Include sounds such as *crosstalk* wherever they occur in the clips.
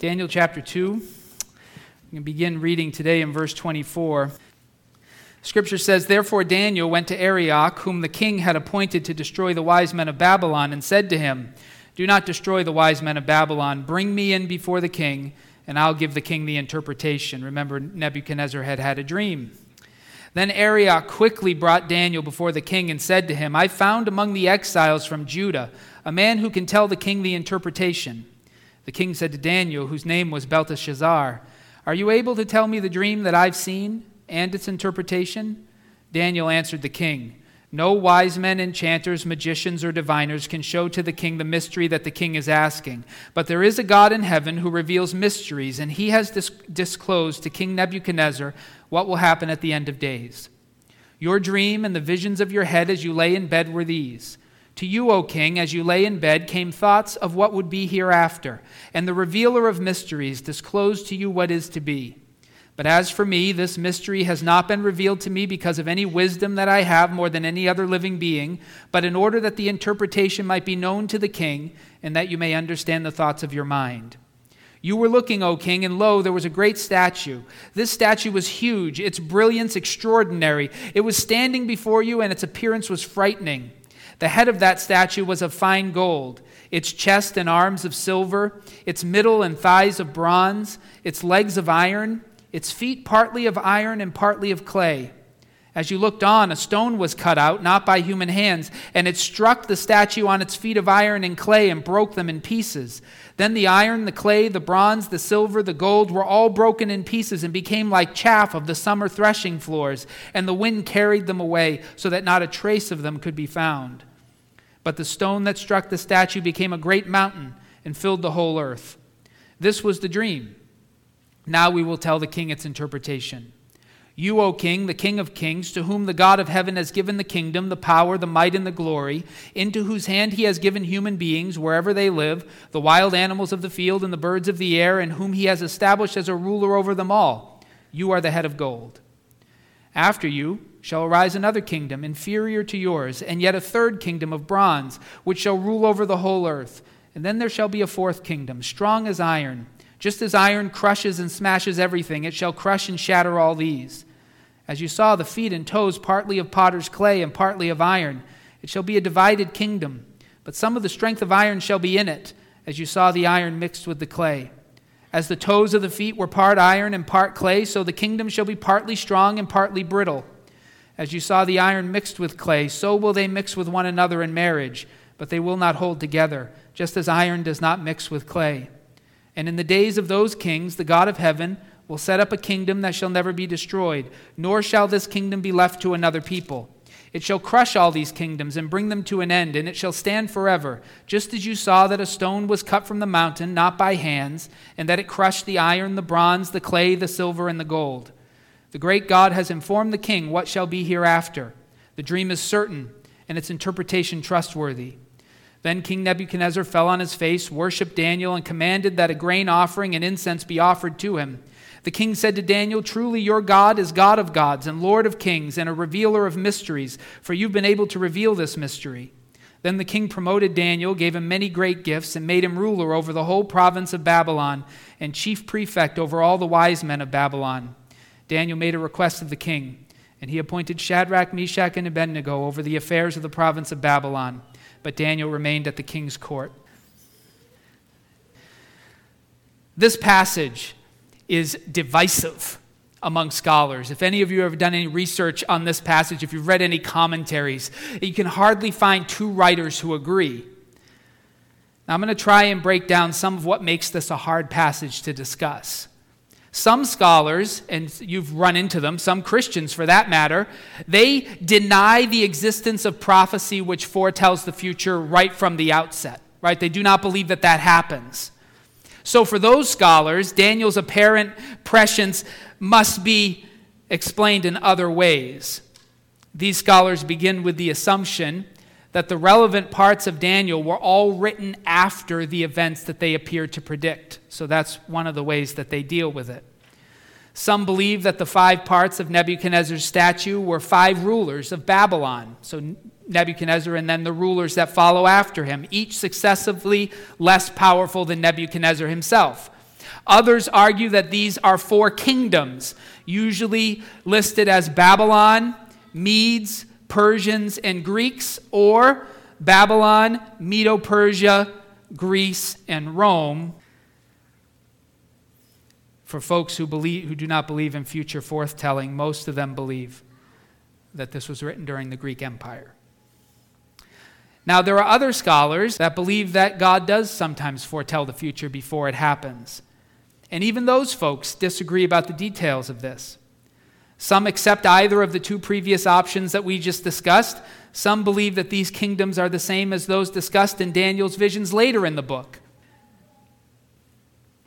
Daniel chapter 2. We can begin reading today in verse 24. Scripture says, Therefore Daniel went to Arioch, whom the king had appointed to destroy the wise men of Babylon, and said to him, Do not destroy the wise men of Babylon. Bring me in before the king, and I'll give the king the interpretation. Remember, Nebuchadnezzar had had a dream. Then Arioch quickly brought Daniel before the king and said to him, I found among the exiles from Judah a man who can tell the king the interpretation. The king said to Daniel, whose name was Belteshazzar, Are you able to tell me the dream that I've seen and its interpretation? Daniel answered the king, No wise men, enchanters, magicians, or diviners can show to the king the mystery that the king is asking. But there is a God in heaven who reveals mysteries, and he has dis- disclosed to King Nebuchadnezzar what will happen at the end of days. Your dream and the visions of your head as you lay in bed were these. To you, O king, as you lay in bed, came thoughts of what would be hereafter, and the revealer of mysteries disclosed to you what is to be. But as for me, this mystery has not been revealed to me because of any wisdom that I have more than any other living being, but in order that the interpretation might be known to the king, and that you may understand the thoughts of your mind. You were looking, O king, and lo, there was a great statue. This statue was huge, its brilliance extraordinary. It was standing before you, and its appearance was frightening. The head of that statue was of fine gold, its chest and arms of silver, its middle and thighs of bronze, its legs of iron, its feet partly of iron and partly of clay. As you looked on, a stone was cut out, not by human hands, and it struck the statue on its feet of iron and clay and broke them in pieces. Then the iron, the clay, the bronze, the silver, the gold were all broken in pieces and became like chaff of the summer threshing floors, and the wind carried them away, so that not a trace of them could be found. But the stone that struck the statue became a great mountain and filled the whole earth. This was the dream. Now we will tell the king its interpretation. You, O king, the king of kings, to whom the God of heaven has given the kingdom, the power, the might, and the glory, into whose hand he has given human beings wherever they live, the wild animals of the field and the birds of the air, and whom he has established as a ruler over them all. You are the head of gold. After you shall arise another kingdom inferior to yours, and yet a third kingdom of bronze, which shall rule over the whole earth. And then there shall be a fourth kingdom, strong as iron. Just as iron crushes and smashes everything, it shall crush and shatter all these. As you saw the feet and toes partly of potter's clay and partly of iron, it shall be a divided kingdom. But some of the strength of iron shall be in it, as you saw the iron mixed with the clay. As the toes of the feet were part iron and part clay, so the kingdom shall be partly strong and partly brittle. As you saw the iron mixed with clay, so will they mix with one another in marriage, but they will not hold together, just as iron does not mix with clay. And in the days of those kings, the God of heaven will set up a kingdom that shall never be destroyed, nor shall this kingdom be left to another people. It shall crush all these kingdoms and bring them to an end, and it shall stand forever, just as you saw that a stone was cut from the mountain, not by hands, and that it crushed the iron, the bronze, the clay, the silver, and the gold. The great God has informed the king what shall be hereafter. The dream is certain, and its interpretation trustworthy. Then King Nebuchadnezzar fell on his face, worshiped Daniel, and commanded that a grain offering and incense be offered to him. The king said to Daniel, Truly your God is God of gods and Lord of kings and a revealer of mysteries, for you've been able to reveal this mystery. Then the king promoted Daniel, gave him many great gifts, and made him ruler over the whole province of Babylon and chief prefect over all the wise men of Babylon. Daniel made a request of the king, and he appointed Shadrach, Meshach, and Abednego over the affairs of the province of Babylon. But Daniel remained at the king's court. This passage is divisive among scholars. If any of you have done any research on this passage, if you've read any commentaries, you can hardly find two writers who agree. Now, I'm going to try and break down some of what makes this a hard passage to discuss. Some scholars, and you've run into them, some Christians for that matter, they deny the existence of prophecy which foretells the future right from the outset, right? They do not believe that that happens. So, for those scholars, Daniel's apparent prescience must be explained in other ways. These scholars begin with the assumption that the relevant parts of Daniel were all written after the events that they appear to predict. So that's one of the ways that they deal with it. Some believe that the five parts of Nebuchadnezzar's statue were five rulers of Babylon. So Nebuchadnezzar and then the rulers that follow after him, each successively less powerful than Nebuchadnezzar himself. Others argue that these are four kingdoms, usually listed as Babylon, Medes, Persians, and Greeks, or Babylon, Medo Persia, Greece, and Rome. For folks who, believe, who do not believe in future forthtelling, most of them believe that this was written during the Greek Empire. Now, there are other scholars that believe that God does sometimes foretell the future before it happens. And even those folks disagree about the details of this. Some accept either of the two previous options that we just discussed. Some believe that these kingdoms are the same as those discussed in Daniel's visions later in the book.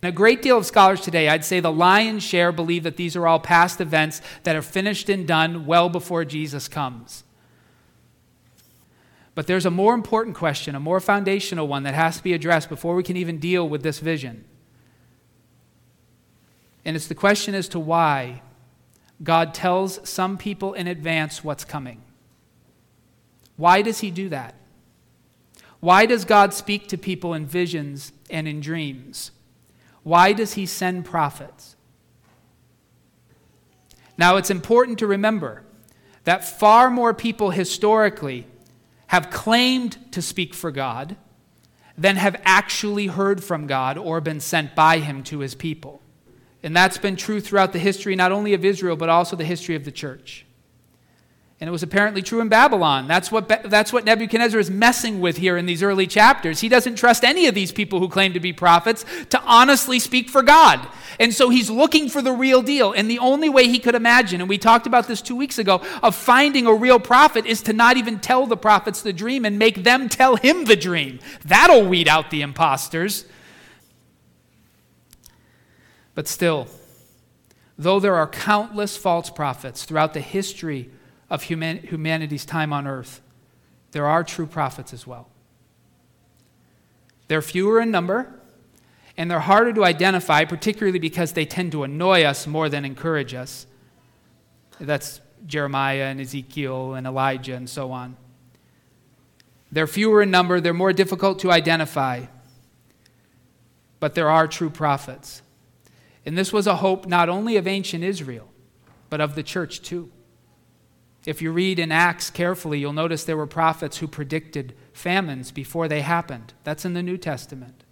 And a great deal of scholars today, I'd say the lion's share, believe that these are all past events that are finished and done well before Jesus comes. But there's a more important question, a more foundational one that has to be addressed before we can even deal with this vision. And it's the question as to why God tells some people in advance what's coming. Why does He do that? Why does God speak to people in visions and in dreams? Why does He send prophets? Now, it's important to remember that far more people historically have claimed to speak for God than have actually heard from God or been sent by Him to His people. And that's been true throughout the history not only of Israel, but also the history of the church. And it was apparently true in Babylon. That's what, that's what Nebuchadnezzar is messing with here in these early chapters. He doesn't trust any of these people who claim to be prophets to honestly speak for God. And so he's looking for the real deal. And the only way he could imagine, and we talked about this two weeks ago, of finding a real prophet is to not even tell the prophets the dream and make them tell him the dream. That'll weed out the imposters. But still, though there are countless false prophets throughout the history of human, humanity's time on earth, there are true prophets as well. They're fewer in number, and they're harder to identify, particularly because they tend to annoy us more than encourage us. That's Jeremiah and Ezekiel and Elijah and so on. They're fewer in number, they're more difficult to identify, but there are true prophets. And this was a hope not only of ancient Israel, but of the church too. If you read in Acts carefully, you'll notice there were prophets who predicted famines before they happened. That's in the New Testament.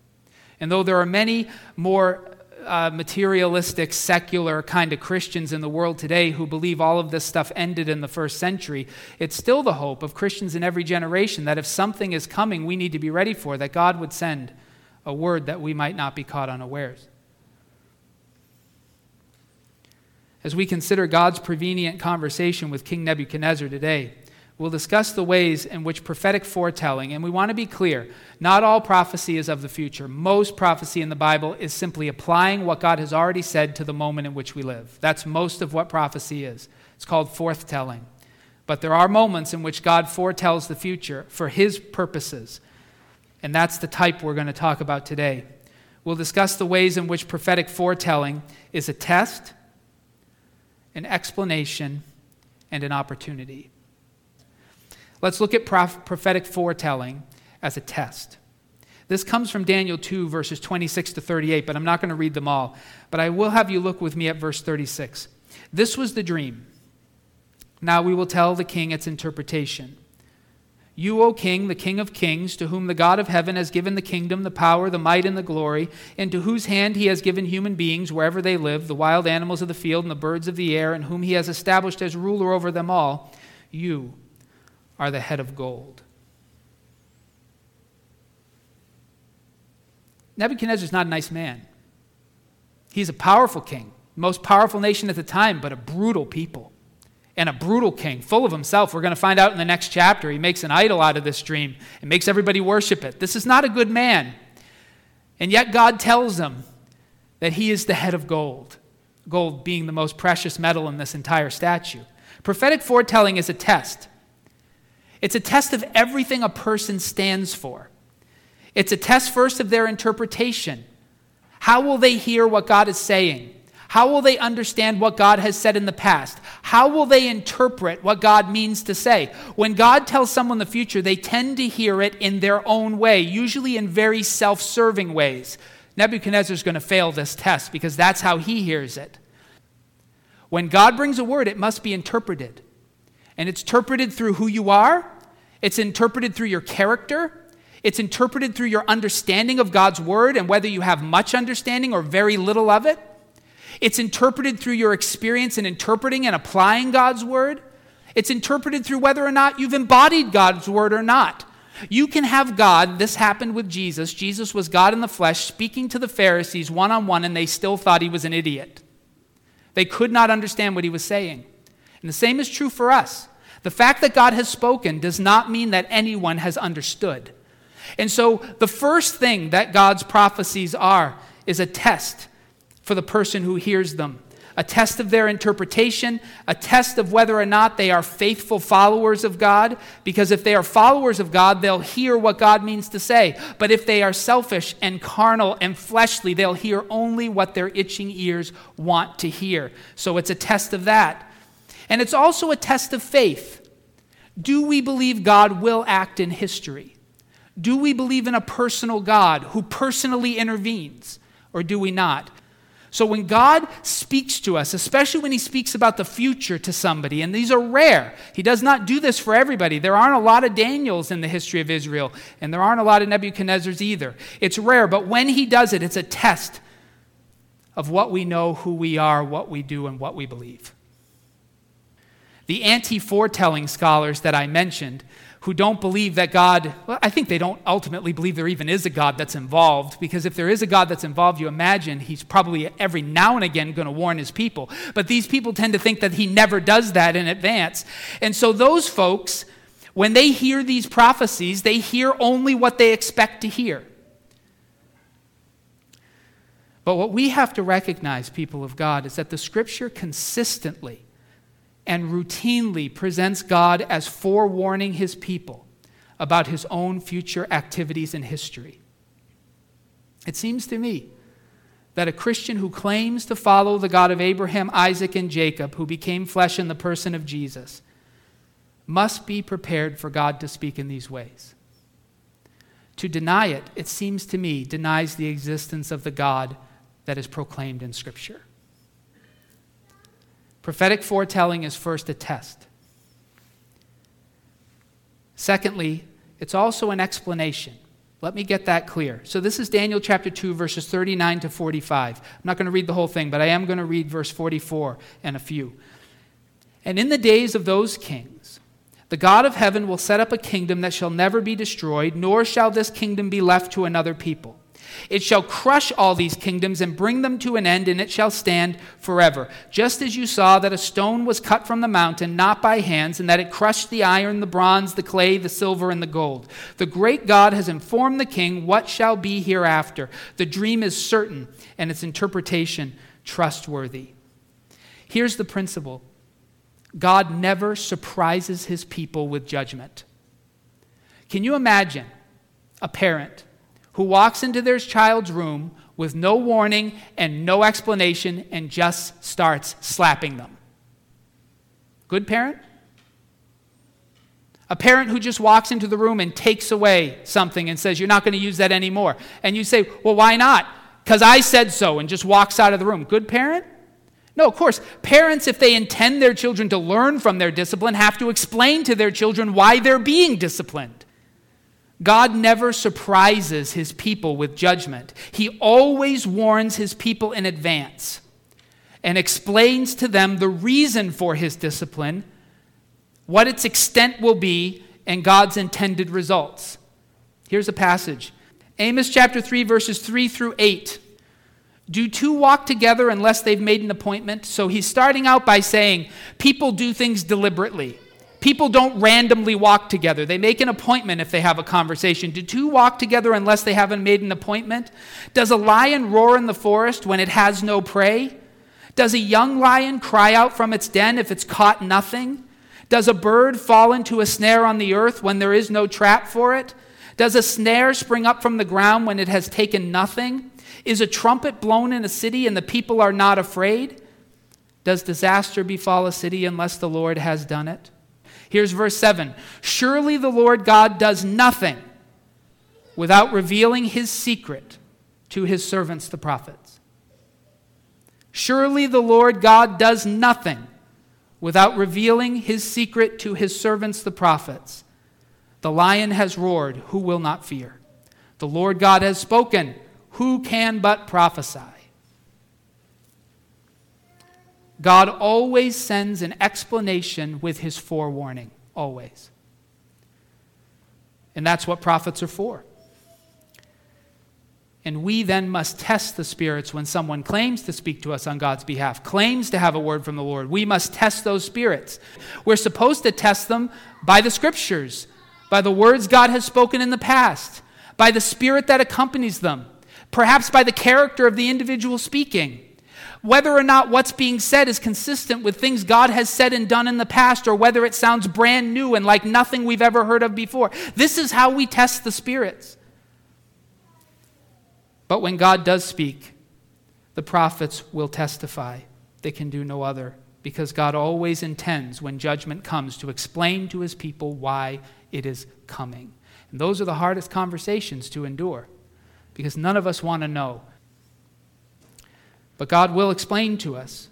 And though there are many more uh, materialistic, secular kind of Christians in the world today who believe all of this stuff ended in the first century, it's still the hope of Christians in every generation that if something is coming we need to be ready for, that God would send a word that we might not be caught unawares. As we consider God's prevenient conversation with King Nebuchadnezzar today, we'll discuss the ways in which prophetic foretelling, and we want to be clear, not all prophecy is of the future. Most prophecy in the Bible is simply applying what God has already said to the moment in which we live. That's most of what prophecy is. It's called forthtelling. But there are moments in which God foretells the future for his purposes. And that's the type we're going to talk about today. We'll discuss the ways in which prophetic foretelling is a test an explanation, and an opportunity. Let's look at prof- prophetic foretelling as a test. This comes from Daniel 2, verses 26 to 38, but I'm not going to read them all. But I will have you look with me at verse 36. This was the dream. Now we will tell the king its interpretation. You, O king, the king of kings, to whom the God of heaven has given the kingdom, the power, the might, and the glory, and to whose hand he has given human beings wherever they live, the wild animals of the field and the birds of the air, and whom he has established as ruler over them all, you are the head of gold. Nebuchadnezzar is not a nice man. He's a powerful king, most powerful nation at the time, but a brutal people and a brutal king, full of himself. We're going to find out in the next chapter. He makes an idol out of this dream and makes everybody worship it. This is not a good man. And yet God tells him that he is the head of gold, gold being the most precious metal in this entire statue. Prophetic foretelling is a test. It's a test of everything a person stands for. It's a test first of their interpretation. How will they hear what God is saying? How will they understand what God has said in the past? How will they interpret what God means to say? When God tells someone the future, they tend to hear it in their own way, usually in very self serving ways. Nebuchadnezzar is going to fail this test because that's how he hears it. When God brings a word, it must be interpreted. And it's interpreted through who you are, it's interpreted through your character, it's interpreted through your understanding of God's word and whether you have much understanding or very little of it. It's interpreted through your experience in interpreting and applying God's word. It's interpreted through whether or not you've embodied God's word or not. You can have God, this happened with Jesus. Jesus was God in the flesh speaking to the Pharisees one on one, and they still thought he was an idiot. They could not understand what he was saying. And the same is true for us. The fact that God has spoken does not mean that anyone has understood. And so, the first thing that God's prophecies are is a test for the person who hears them a test of their interpretation, a test of whether or not they are faithful followers of God. Because if they are followers of God, they'll hear what God means to say. But if they are selfish and carnal and fleshly, they'll hear only what their itching ears want to hear. So it's a test of that. And it's also a test of faith. Do we believe God will act in history? Do we believe in a personal God who personally intervenes? Or do we not? So when God speaks to us, especially when he speaks about the future to somebody, and these are rare, he does not do this for everybody. There aren't a lot of Daniels in the history of Israel, and there aren't a lot of Nebuchadnezzars either. It's rare, but when he does it, it's a test of what we know, who we are, what we do, and what we believe. The anti foretelling scholars that I mentioned who don't believe that God, well, I think they don't ultimately believe there even is a God that's involved, because if there is a God that's involved, you imagine he's probably every now and again going to warn his people. But these people tend to think that he never does that in advance. And so those folks, when they hear these prophecies, they hear only what they expect to hear. But what we have to recognize, people of God, is that the scripture consistently and routinely presents God as forewarning his people about his own future activities in history. It seems to me that a Christian who claims to follow the God of Abraham, Isaac, and Jacob, who became flesh in the person of Jesus, must be prepared for God to speak in these ways. To deny it, it seems to me, denies the existence of the God that is proclaimed in Scripture. Prophetic foretelling is first a test. Secondly, it's also an explanation. Let me get that clear. So, this is Daniel chapter 2, verses 39 to 45. I'm not going to read the whole thing, but I am going to read verse 44 and a few. And in the days of those kings, the God of heaven will set up a kingdom that shall never be destroyed, nor shall this kingdom be left to another people. It shall crush all these kingdoms and bring them to an end, and it shall stand forever. Just as you saw that a stone was cut from the mountain, not by hands, and that it crushed the iron, the bronze, the clay, the silver, and the gold. The great God has informed the king what shall be hereafter. The dream is certain, and its interpretation trustworthy. Here's the principle God never surprises his people with judgment. Can you imagine a parent? Who walks into their child's room with no warning and no explanation and just starts slapping them. Good parent? A parent who just walks into the room and takes away something and says, You're not going to use that anymore. And you say, Well, why not? Because I said so, and just walks out of the room. Good parent? No, of course. Parents, if they intend their children to learn from their discipline, have to explain to their children why they're being disciplined. God never surprises his people with judgment. He always warns his people in advance and explains to them the reason for his discipline, what its extent will be, and God's intended results. Here's a passage Amos chapter 3, verses 3 through 8. Do two walk together unless they've made an appointment? So he's starting out by saying people do things deliberately. People don't randomly walk together. They make an appointment if they have a conversation. Do two walk together unless they haven't made an appointment? Does a lion roar in the forest when it has no prey? Does a young lion cry out from its den if it's caught nothing? Does a bird fall into a snare on the earth when there is no trap for it? Does a snare spring up from the ground when it has taken nothing? Is a trumpet blown in a city and the people are not afraid? Does disaster befall a city unless the Lord has done it? Here's verse 7 Surely the Lord God does nothing without revealing his secret to his servants, the prophets. Surely the Lord God does nothing without revealing his secret to his servants, the prophets. The lion has roared, who will not fear? The Lord God has spoken, who can but prophesy? God always sends an explanation with his forewarning, always. And that's what prophets are for. And we then must test the spirits when someone claims to speak to us on God's behalf, claims to have a word from the Lord. We must test those spirits. We're supposed to test them by the scriptures, by the words God has spoken in the past, by the spirit that accompanies them, perhaps by the character of the individual speaking. Whether or not what's being said is consistent with things God has said and done in the past, or whether it sounds brand new and like nothing we've ever heard of before. This is how we test the spirits. But when God does speak, the prophets will testify. They can do no other, because God always intends, when judgment comes, to explain to his people why it is coming. And those are the hardest conversations to endure, because none of us want to know. But God will explain to us.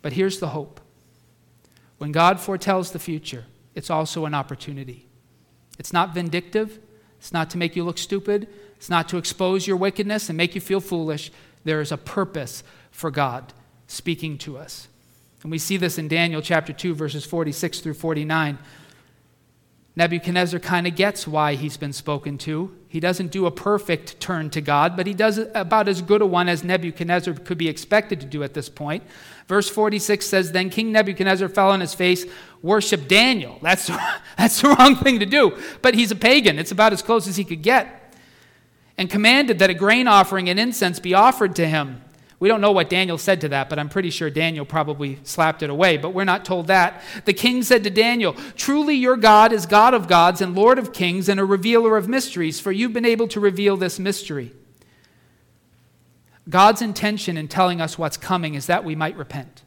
But here's the hope when God foretells the future, it's also an opportunity. It's not vindictive, it's not to make you look stupid. It's not to expose your wickedness and make you feel foolish. There is a purpose for God speaking to us. And we see this in Daniel chapter 2, verses 46 through 49. Nebuchadnezzar kind of gets why he's been spoken to. He doesn't do a perfect turn to God, but he does about as good a one as Nebuchadnezzar could be expected to do at this point. Verse 46 says Then King Nebuchadnezzar fell on his face, worshiped Daniel. That's, *laughs* that's the wrong thing to do, but he's a pagan. It's about as close as he could get. And commanded that a grain offering and incense be offered to him. We don't know what Daniel said to that, but I'm pretty sure Daniel probably slapped it away, but we're not told that. The king said to Daniel, Truly your God is God of gods and Lord of kings and a revealer of mysteries, for you've been able to reveal this mystery. God's intention in telling us what's coming is that we might repent,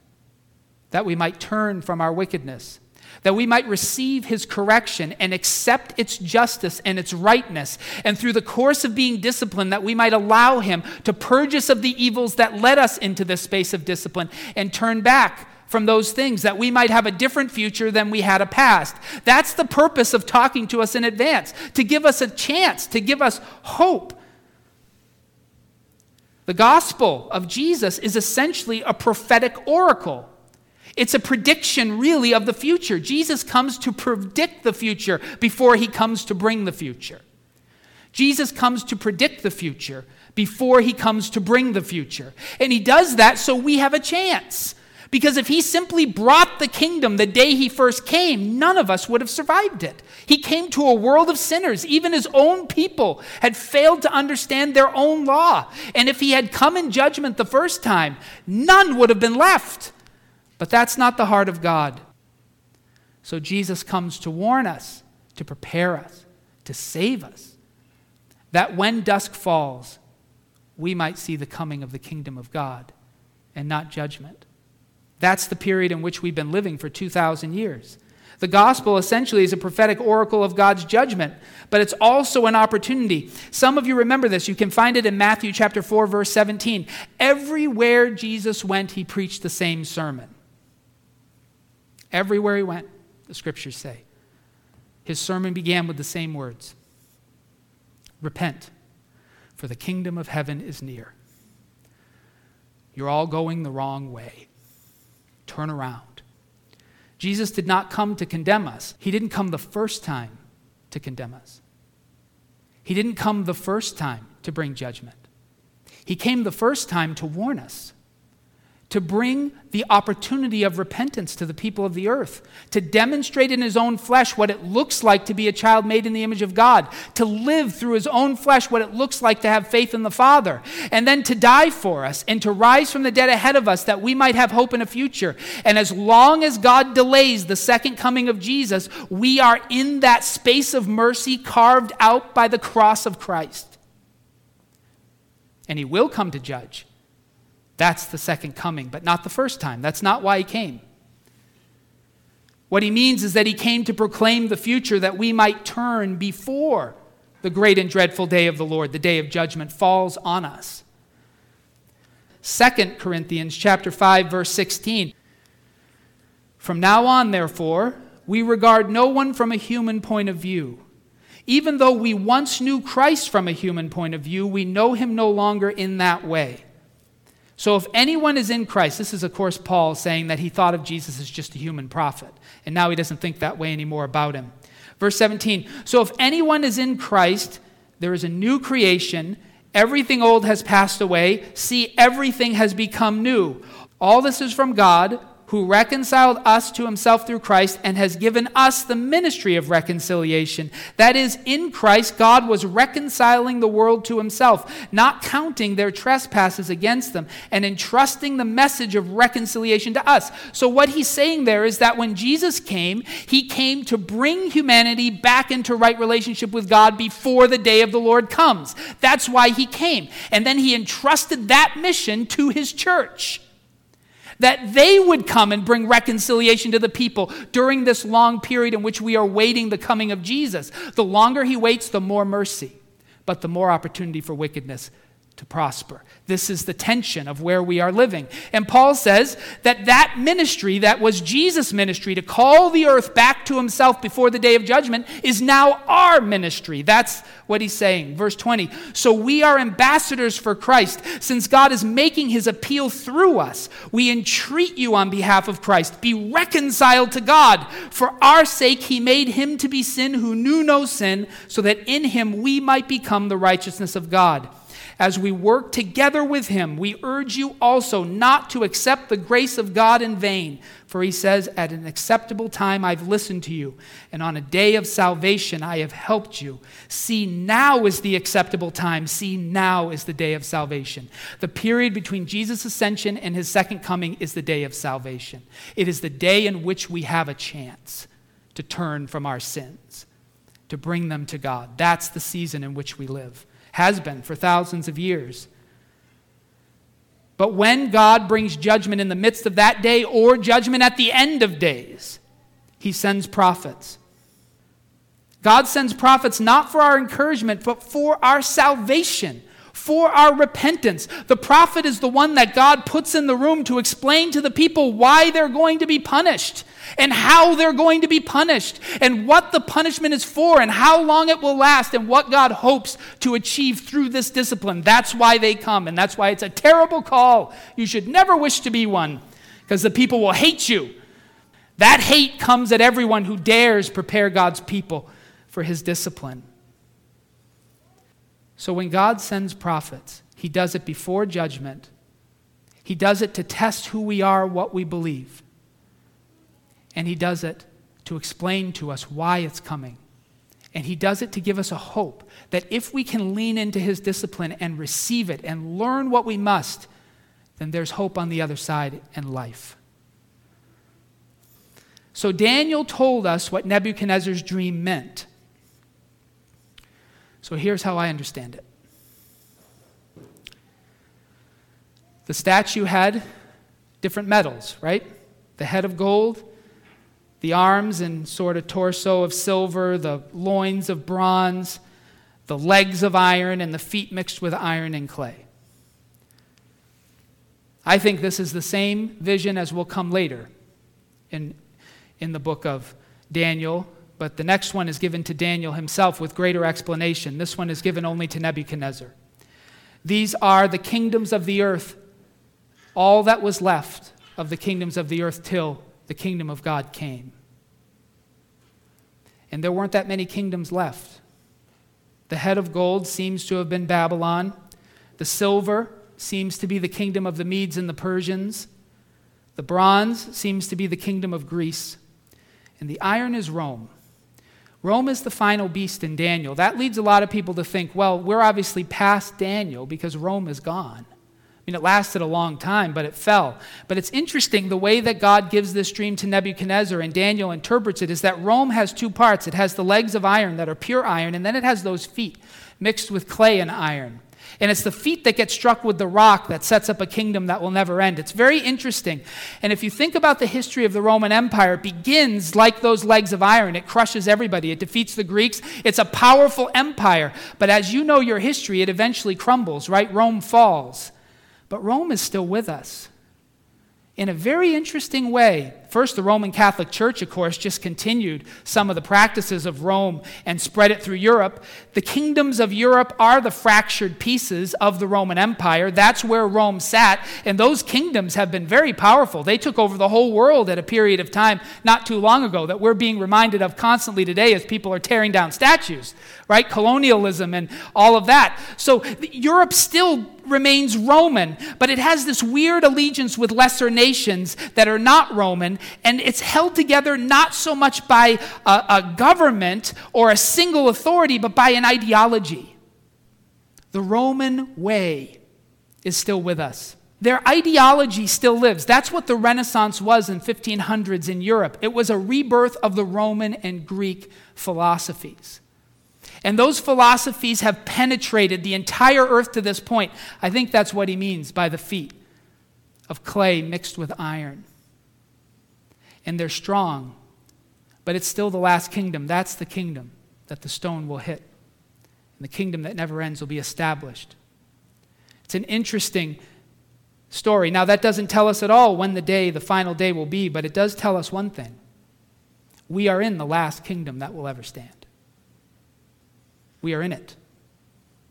that we might turn from our wickedness, that we might receive his correction and accept its justice and its rightness, and through the course of being disciplined, that we might allow him to purge us of the evils that led us into this space of discipline and turn back from those things, that we might have a different future than we had a past. That's the purpose of talking to us in advance, to give us a chance, to give us hope the gospel of Jesus is essentially a prophetic oracle. It's a prediction, really, of the future. Jesus comes to predict the future before he comes to bring the future. Jesus comes to predict the future before he comes to bring the future. And he does that so we have a chance. Because if he simply brought the kingdom the day he first came, none of us would have survived it. He came to a world of sinners. Even his own people had failed to understand their own law. And if he had come in judgment the first time, none would have been left. But that's not the heart of God. So Jesus comes to warn us, to prepare us, to save us, that when dusk falls, we might see the coming of the kingdom of God and not judgment. That's the period in which we've been living for 2,000 years. The gospel essentially is a prophetic oracle of God's judgment, but it's also an opportunity. Some of you remember this. You can find it in Matthew chapter 4 verse 17. Everywhere Jesus went, he preached the same sermon. Everywhere he went, the scriptures say. His sermon began with the same words. Repent, for the kingdom of heaven is near. You're all going the wrong way. Turn around. Jesus did not come to condemn us, He didn't come the first time to condemn us. He didn't come the first time to bring judgment. He came the first time to warn us to bring the opportunity of repentance to the people of the earth, to demonstrate in his own flesh what it looks like to be a child made in the image of God, to live through his own flesh what it looks like to have faith in the Father, and then to die for us and to rise from the dead ahead of us that we might have hope in a future. And as long as God delays the second coming of Jesus, we are in that space of mercy carved out by the cross of Christ. And he will come to judge. That's the second coming, but not the first time. That's not why he came. What he means is that he came to proclaim the future that we might turn before the great and dreadful day of the Lord, the day of judgment, falls on us. 2 Corinthians chapter 5 verse 16 From now on therefore we regard no one from a human point of view even though we once knew Christ from a human point of view we know him no longer in that way so if anyone is in Christ this is of course Paul saying that he thought of Jesus as just a human prophet and now he doesn't think that way anymore about him verse 17 so if anyone is in Christ there is a new creation Everything old has passed away. See, everything has become new. All this is from God who reconciled us to himself through Christ and has given us the ministry of reconciliation. That is, in Christ, God was reconciling the world to himself, not counting their trespasses against them, and entrusting the message of reconciliation to us. So, what he's saying there is that when Jesus came, he came to bring humanity back into right relationship with God before the day of the Lord comes. That's why he came. And then he entrusted that mission to his church that they would come and bring reconciliation to the people during this long period in which we are waiting the coming of Jesus. The longer he waits, the more mercy, but the more opportunity for wickedness to prosper. This is the tension of where we are living. And Paul says that that ministry, that was Jesus' ministry, to call the earth back to himself before the day of judgment, is now our ministry. That's what he's saying. Verse 20. So we are ambassadors for Christ, since God is making his appeal through us. We entreat you on behalf of Christ, be reconciled to God. For our sake, he made him to be sin who knew no sin, so that in him we might become the righteousness of God. As we work together with him, we urge you also not to accept the grace of God in vain. For he says, At an acceptable time I've listened to you, and on a day of salvation I have helped you. See, now is the acceptable time. See, now is the day of salvation. The period between Jesus' ascension and his second coming is the day of salvation. It is the day in which we have a chance to turn from our sins, to bring them to God. That's the season in which we live has been for thousands of years. But when God brings judgment in the midst of that day or judgment at the end of days, he sends prophets. God sends prophets not for our encouragement, but for our salvation, for our repentance. The prophet is the one that God puts in the room to explain to the people why they're going to be punished and how they're going to be punished and what the punishment is for and how long it will last and what God hopes to achieve through this discipline. That's why they come, and that's why it's a terrible call. You should never wish to be one because the people will hate you. That hate comes at everyone who dares prepare God's people for his discipline. So when God sends prophets, he does it before judgment. He does it to test who we are, what we believe. And he does it to explain to us why it's coming. And he does it to give us a hope that if we can lean into his discipline and receive it and learn what we must, then there's hope on the other side and life. So Daniel told us what Nebuchadnezzar's dream meant. So here's how I understand it the statue had different metals, right? The head of gold, the arms and sort of torso of silver, the loins of bronze, the legs of iron, and the feet mixed with iron and clay. I think this is the same vision as will come later in, in the book of Daniel, but the next one is given to Daniel himself with greater explanation. This one is given only to Nebuchadnezzar. These are the kingdoms of the earth, all that was left of the kingdoms of the earth till the kingdom of God came. And there weren't that many kingdoms left. The head of gold seems to have been Babylon. The silver seems to be the kingdom of the Medes and the Persians. The bronze seems to be the kingdom of Greece. And the iron is Rome. Rome is the final beast in Daniel. That leads a lot of people to think, well, we're obviously past Daniel because Rome is gone. I mean, it lasted a long time, but it fell. But it's interesting the way that God gives this dream to Nebuchadnezzar and Daniel interprets it is that Rome has two parts. It has the legs of iron that are pure iron, and then it has those feet mixed with clay and iron. And it's the feet that get struck with the rock that sets up a kingdom that will never end. It's very interesting. And if you think about the history of the Roman Empire, it begins like those legs of iron. It crushes everybody, it defeats the Greeks. It's a powerful empire. But as you know your history, it eventually crumbles, right? Rome falls. But Rome is still with us in a very interesting way. First, the Roman Catholic Church, of course, just continued some of the practices of Rome and spread it through Europe. The kingdoms of Europe are the fractured pieces of the Roman Empire. That's where Rome sat, and those kingdoms have been very powerful. They took over the whole world at a period of time not too long ago that we're being reminded of constantly today as people are tearing down statues, right? Colonialism and all of that. So Europe still remains Roman, but it has this weird allegiance with lesser nations that are not Roman, and it's held together not so much by a, a government or a single authority, but by an ideology. The Roman way is still with us. Their ideology still lives. That's what the Renaissance was in 1500s in Europe. It was a rebirth of the Roman and Greek philosophies. And those philosophies have penetrated the entire earth to this point. I think that's what he means by the feet of clay mixed with iron. And they're strong, but it's still the last kingdom. That's the kingdom that the stone will hit. And the kingdom that never ends will be established. It's an interesting story. Now, that doesn't tell us at all when the day, the final day will be, but it does tell us one thing. We are in the last kingdom that will ever stand. We are in it.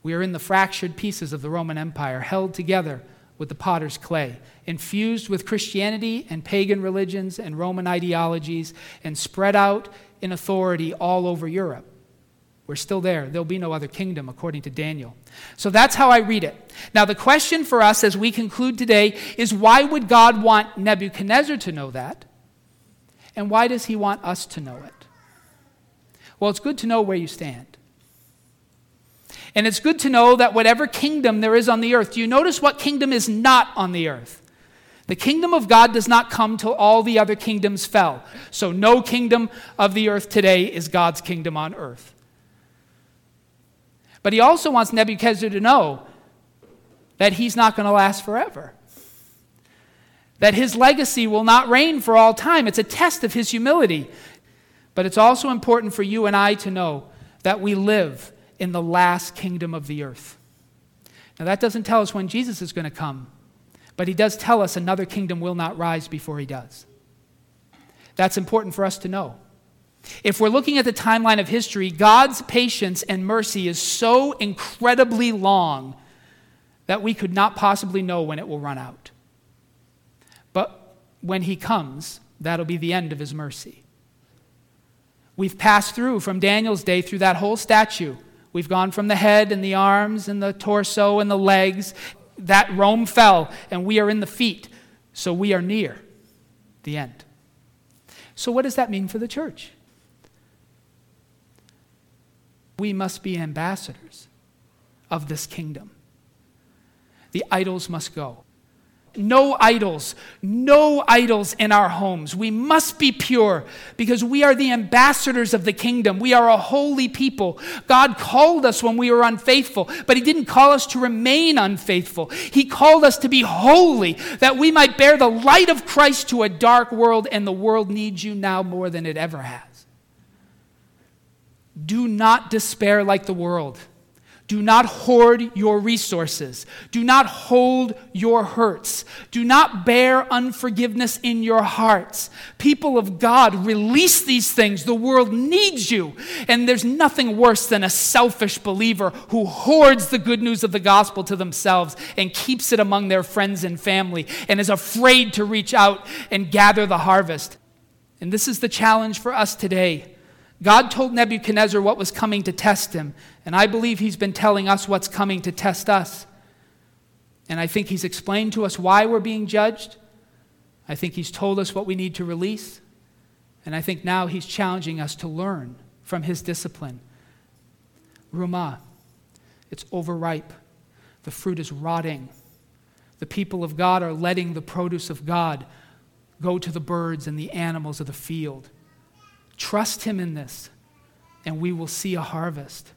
We are in the fractured pieces of the Roman Empire, held together with the potter's clay, infused with Christianity and pagan religions and Roman ideologies, and spread out in authority all over Europe. We're still there. There'll be no other kingdom, according to Daniel. So that's how I read it. Now, the question for us as we conclude today is why would God want Nebuchadnezzar to know that? And why does he want us to know it? Well, it's good to know where you stand. And it's good to know that whatever kingdom there is on the earth, do you notice what kingdom is not on the earth? The kingdom of God does not come till all the other kingdoms fell. So, no kingdom of the earth today is God's kingdom on earth. But he also wants Nebuchadnezzar to know that he's not going to last forever, that his legacy will not reign for all time. It's a test of his humility. But it's also important for you and I to know that we live in the last kingdom of the earth. Now, that doesn't tell us when Jesus is going to come, but he does tell us another kingdom will not rise before he does. That's important for us to know. If we're looking at the timeline of history, God's patience and mercy is so incredibly long that we could not possibly know when it will run out. But when he comes, that'll be the end of his mercy. We've passed through from Daniel's day through that whole statue We've gone from the head and the arms and the torso and the legs. That Rome fell, and we are in the feet. So we are near the end. So, what does that mean for the church? We must be ambassadors of this kingdom. The idols must go. No idols, no idols in our homes. We must be pure because we are the ambassadors of the kingdom. We are a holy people. God called us when we were unfaithful, but He didn't call us to remain unfaithful. He called us to be holy that we might bear the light of Christ to a dark world, and the world needs you now more than it ever has. Do not despair like the world. Do not hoard your resources. Do not hold your hurts. Do not bear unforgiveness in your hearts. People of God, release these things. The world needs you. And there's nothing worse than a selfish believer who hoards the good news of the gospel to themselves and keeps it among their friends and family and is afraid to reach out and gather the harvest. And this is the challenge for us today. God told Nebuchadnezzar what was coming to test him, and I believe he's been telling us what's coming to test us. And I think he's explained to us why we're being judged. I think he's told us what we need to release. And I think now he's challenging us to learn from his discipline. Rumah, it's overripe. The fruit is rotting. The people of God are letting the produce of God go to the birds and the animals of the field. Trust Him in this, and we will see a harvest.